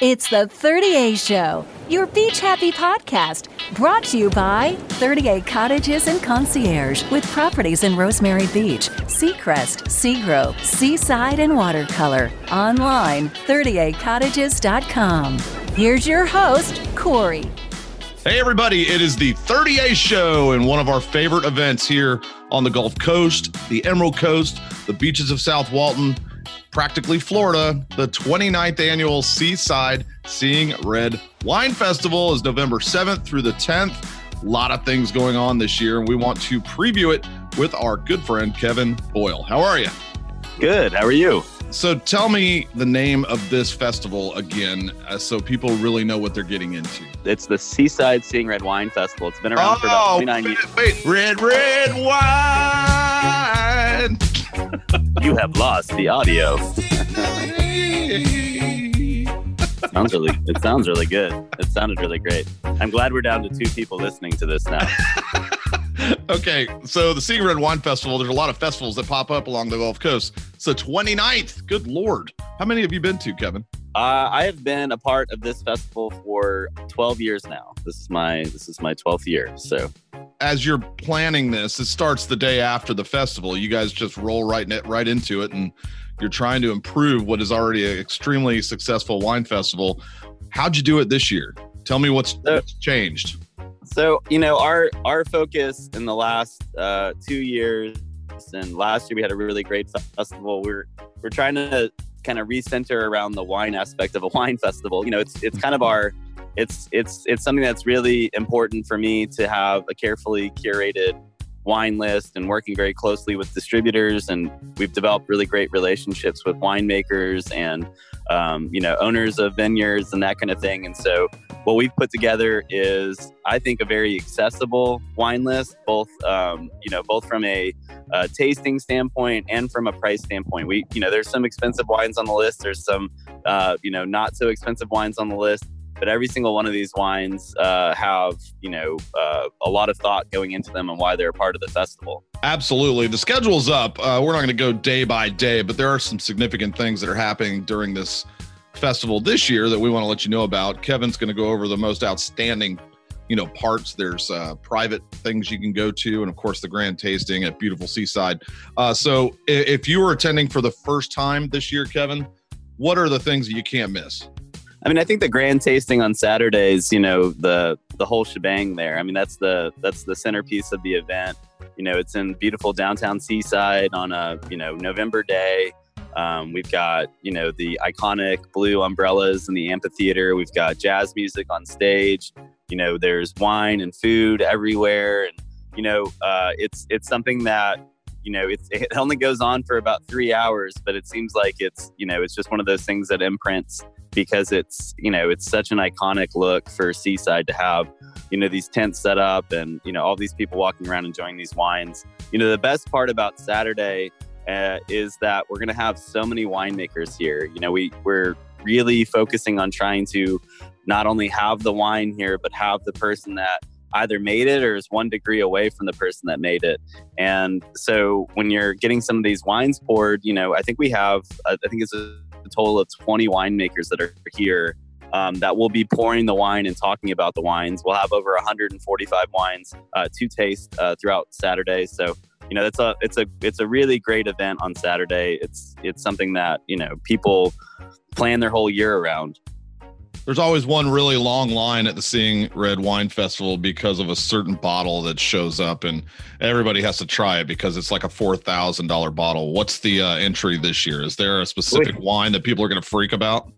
It's the 30A Show, your beach happy podcast, brought to you by 30A Cottages and Concierge with properties in Rosemary Beach, Seacrest, Seagrove, Seaside, and Watercolor. Online, 30acottages.com. Here's your host, Corey. Hey, everybody, it is the 30A Show and one of our favorite events here on the Gulf Coast, the Emerald Coast, the beaches of South Walton practically Florida, the 29th annual Seaside Seeing Red Wine Festival is November 7th through the 10th. A lot of things going on this year, and we want to preview it with our good friend Kevin Boyle. How are you? Good. How are you? So tell me the name of this festival again, uh, so people really know what they're getting into. It's the Seaside Seeing Red Wine Festival. It's been around oh, for about 29 wait, years. Wait, red, red wine you have lost the audio. sounds really, it sounds really good. It sounded really great. I'm glad we're down to two people listening to this now. okay, so the Seeing Red Wine Festival, there's a lot of festivals that pop up along the Gulf Coast. So 29th, good Lord. How many have you been to, Kevin? Uh, I have been a part of this festival for 12 years now. This is my this is my 12th year. So as you're planning this, it starts the day after the festival. You guys just roll right right into it, and you're trying to improve what is already an extremely successful wine festival. How'd you do it this year? Tell me what's, so, what's changed. So you know our our focus in the last uh, two years, and last year we had a really great festival. We're we're trying to kind of recenter around the wine aspect of a wine festival. You know, it's it's kind of our it's it's it's something that's really important for me to have a carefully curated wine list and working very closely with distributors and we've developed really great relationships with winemakers and um, you know owners of vineyards and that kind of thing and so what we've put together is i think a very accessible wine list both um, you know both from a, a, tasting standpoint and from a price standpoint. We you know there's some expensive wines on the list there's some uh, you know not so expensive wines on the list but every single one of these wines uh, have you know uh, a lot of thought going into them and why they're a part of the festival. Absolutely. The schedule's up. Uh, we're not going to go day by day but there are some significant things that are happening during this festival this year that we want to let you know about kevin's going to go over the most outstanding you know parts there's uh, private things you can go to and of course the grand tasting at beautiful seaside uh, so if you were attending for the first time this year kevin what are the things that you can't miss I mean, I think the grand tasting on Saturdays, you know, the the whole shebang there. I mean, that's the that's the centerpiece of the event. You know, it's in beautiful downtown Seaside on a you know November day. Um, we've got you know the iconic blue umbrellas in the amphitheater. We've got jazz music on stage. You know, there's wine and food everywhere, and you know, uh, it's it's something that you know it's, it only goes on for about three hours, but it seems like it's you know it's just one of those things that imprints because it's you know it's such an iconic look for Seaside to have you know these tents set up and you know all these people walking around enjoying these wines. You know the best part about Saturday uh, is that we're going to have so many winemakers here. You know we we're really focusing on trying to not only have the wine here but have the person that either made it or is one degree away from the person that made it. And so when you're getting some of these wines poured, you know, I think we have, I think it's a total of 20 winemakers that are here um, that will be pouring the wine and talking about the wines. We'll have over 145 wines uh, to taste uh, throughout Saturday. So you know it's a it's a it's a really great event on Saturday. It's it's something that you know people plan their whole year around. There's always one really long line at the Seeing Red Wine Festival because of a certain bottle that shows up, and everybody has to try it because it's like a four thousand dollar bottle. What's the uh, entry this year? Is there a specific wine that people are going to freak about?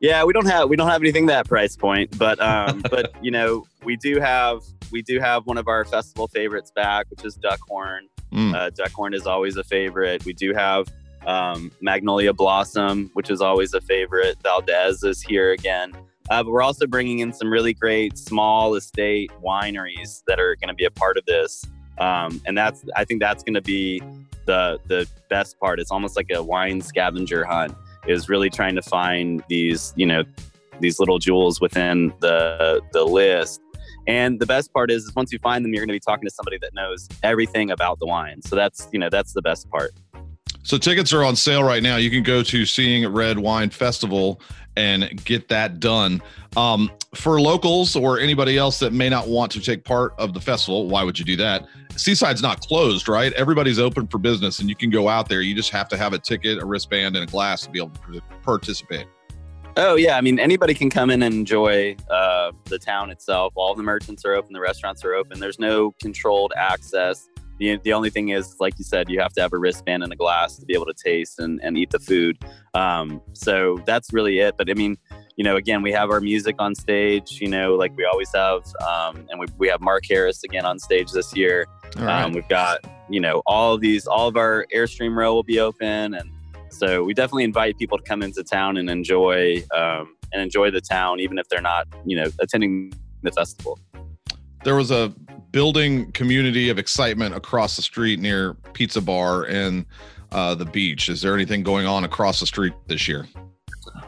Yeah, we don't have we don't have anything that price point, but um, but you know we do have we do have one of our festival favorites back, which is Duckhorn. Mm. Uh, Duckhorn is always a favorite. We do have um, Magnolia Blossom, which is always a favorite. Valdez is here again. Uh, but we're also bringing in some really great small estate wineries that are going to be a part of this. Um, and that's, I think that's going to be the, the best part. It's almost like a wine scavenger hunt is really trying to find these, you know, these little jewels within the, the list. And the best part is, is once you find them, you're going to be talking to somebody that knows everything about the wine. So that's, you know, that's the best part. So tickets are on sale right now. You can go to Seeing Red Wine Festival and get that done. Um, for locals or anybody else that may not want to take part of the festival, why would you do that? Seaside's not closed, right? Everybody's open for business and you can go out there. You just have to have a ticket, a wristband, and a glass to be able to participate. Oh yeah, I mean anybody can come in and enjoy uh, the town itself. All the merchants are open, the restaurants are open. There's no controlled access. The, the only thing is, like you said, you have to have a wristband and a glass to be able to taste and, and eat the food. Um, so that's really it. But I mean, you know, again, we have our music on stage, you know, like we always have. Um, and we, we have Mark Harris again on stage this year. Right. Um, we've got, you know, all of these, all of our Airstream row will be open. And so we definitely invite people to come into town and enjoy, um, and enjoy the town, even if they're not, you know, attending the festival. There was a building community of excitement across the street near Pizza Bar and uh, the beach. Is there anything going on across the street this year?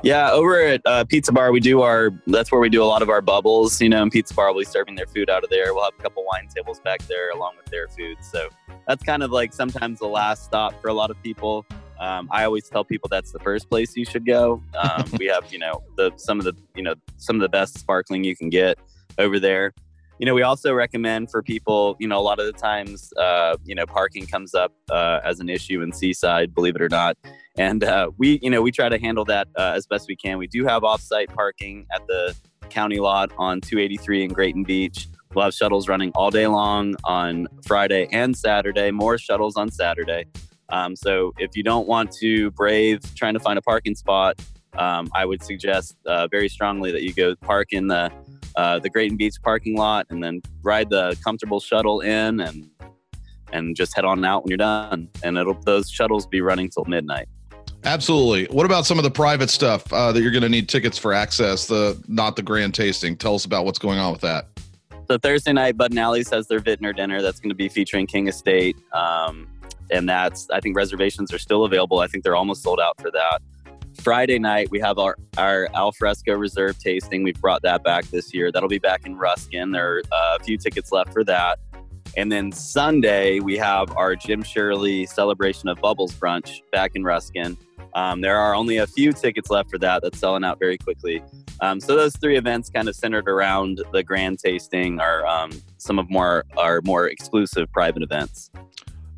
Yeah, over at uh, Pizza Bar, we do our. That's where we do a lot of our bubbles. You know, and Pizza Bar will be serving their food out of there. We'll have a couple wine tables back there along with their food. So that's kind of like sometimes the last stop for a lot of people. Um, I always tell people that's the first place you should go. Um, we have, you know, the some of the you know some of the best sparkling you can get over there you know, we also recommend for people, you know, a lot of the times, uh, you know, parking comes up uh, as an issue in Seaside, believe it or not. And uh, we, you know, we try to handle that uh, as best we can. We do have offsite parking at the county lot on 283 in Grayton Beach. We'll have shuttles running all day long on Friday and Saturday, more shuttles on Saturday. Um, so if you don't want to brave trying to find a parking spot, um, I would suggest uh, very strongly that you go park in the uh, the Grayton Beach parking lot, and then ride the comfortable shuttle in, and and just head on out when you're done. And it'll those shuttles be running till midnight. Absolutely. What about some of the private stuff uh, that you're going to need tickets for access? The not the grand tasting. Tell us about what's going on with that. So Thursday night, Bud and Allie's has their vintner dinner. That's going to be featuring King Estate, um, and that's I think reservations are still available. I think they're almost sold out for that. Friday night, we have our, our Alfresco Reserve tasting. We've brought that back this year. That'll be back in Ruskin. There are uh, a few tickets left for that. And then Sunday, we have our Jim Shirley celebration of Bubbles brunch back in Ruskin. Um, there are only a few tickets left for that. That's selling out very quickly. Um, so those three events, kind of centered around the grand tasting, are um, some of more our more exclusive private events.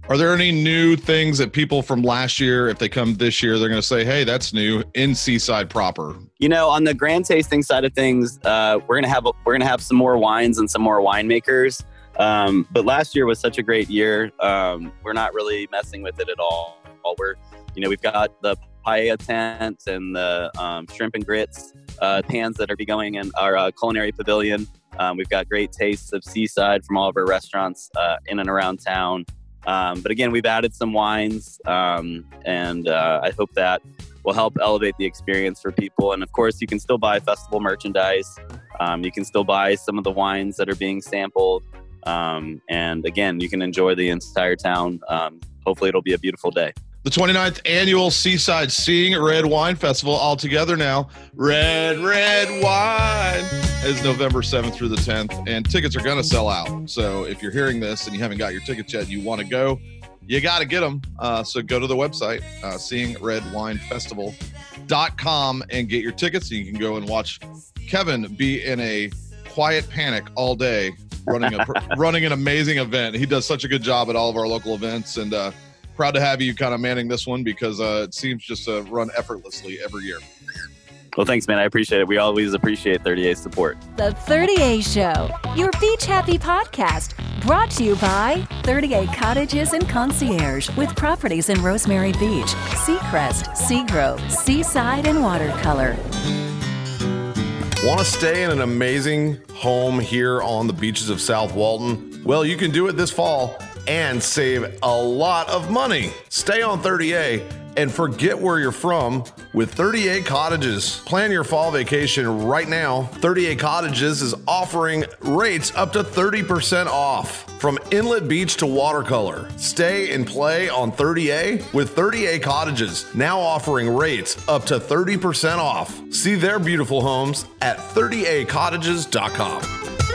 Are there any new things that people from last year, if they come this year, they're going to say, "Hey, that's new in Seaside proper"? You know, on the grand tasting side of things, uh, we're gonna have we're gonna have some more wines and some more winemakers. Um, but last year was such a great year. Um, we're not really messing with it at all. We're, you know, we've got the paella tent and the um, shrimp and grits uh, pans that are be going in our uh, culinary pavilion. Um, we've got great tastes of seaside from all of our restaurants uh, in and around town. Um, but again, we've added some wines, um, and uh, I hope that will help elevate the experience for people. And of course, you can still buy festival merchandise. Um, you can still buy some of the wines that are being sampled. Um, and again, you can enjoy the entire town. Um, hopefully, it'll be a beautiful day the 29th annual Seaside Seeing Red Wine Festival all together now. Red, red wine is November 7th through the 10th, and tickets are going to sell out. So if you're hearing this and you haven't got your tickets yet, you want to go, you got to get them. Uh, so go to the website, uh, seeingredwinefestival.com, and get your tickets. And you can go and watch Kevin be in a quiet panic all day running a running an amazing event. He does such a good job at all of our local events and uh, proud to have you kind of manning this one because uh, it seems just to run effortlessly every year. Well, thanks, man. I appreciate it. We always appreciate 30A support. The 30A Show, your beach happy podcast, brought to you by 30A Cottages and Concierge with properties in Rosemary Beach, Seacrest, Seagrove, Seaside, and Watercolor. Want to stay in an amazing home here on the beaches of South Walton? Well, you can do it this fall and save a lot of money. Stay on 30A and forget where you're from with 30A Cottages. Plan your fall vacation right now. 30A Cottages is offering rates up to 30% off from inlet beach to watercolor. Stay and play on 30A with 30A Cottages, now offering rates up to 30% off. See their beautiful homes at 30acottages.com.